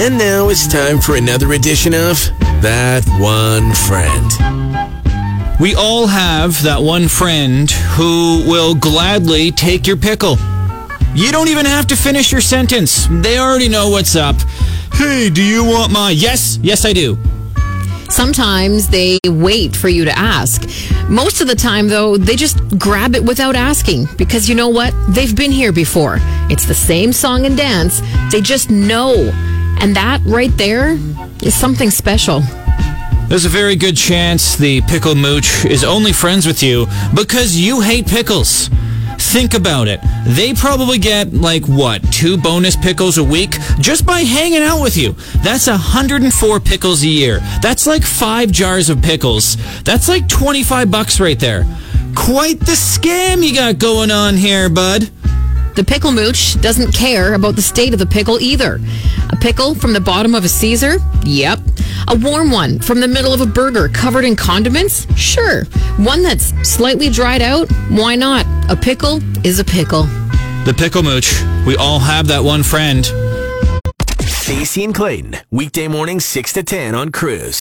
And now it's time for another edition of That One Friend. We all have that one friend who will gladly take your pickle. You don't even have to finish your sentence. They already know what's up. Hey, do you want my... Yes, yes, I do. Sometimes they wait for you to ask. Most of the time, though, they just grab it without asking because you know what? They've been here before. It's the same song and dance. They just know. And that right there is something special. There's a very good chance the pickle mooch is only friends with you because you hate pickles. Think about it. They probably get, like, what, two bonus pickles a week just by hanging out with you. That's 104 pickles a year. That's like five jars of pickles. That's like 25 bucks right there. Quite the scam you got going on here, bud. The pickle mooch doesn't care about the state of the pickle either. A pickle from the bottom of a Caesar? Yep. A warm one from the middle of a burger covered in condiments? Sure. One that's slightly dried out? Why not? A pickle is a pickle. The pickle mooch. We all have that one friend. Stacey and Clayton, weekday morning 6 to 10 on Cruise.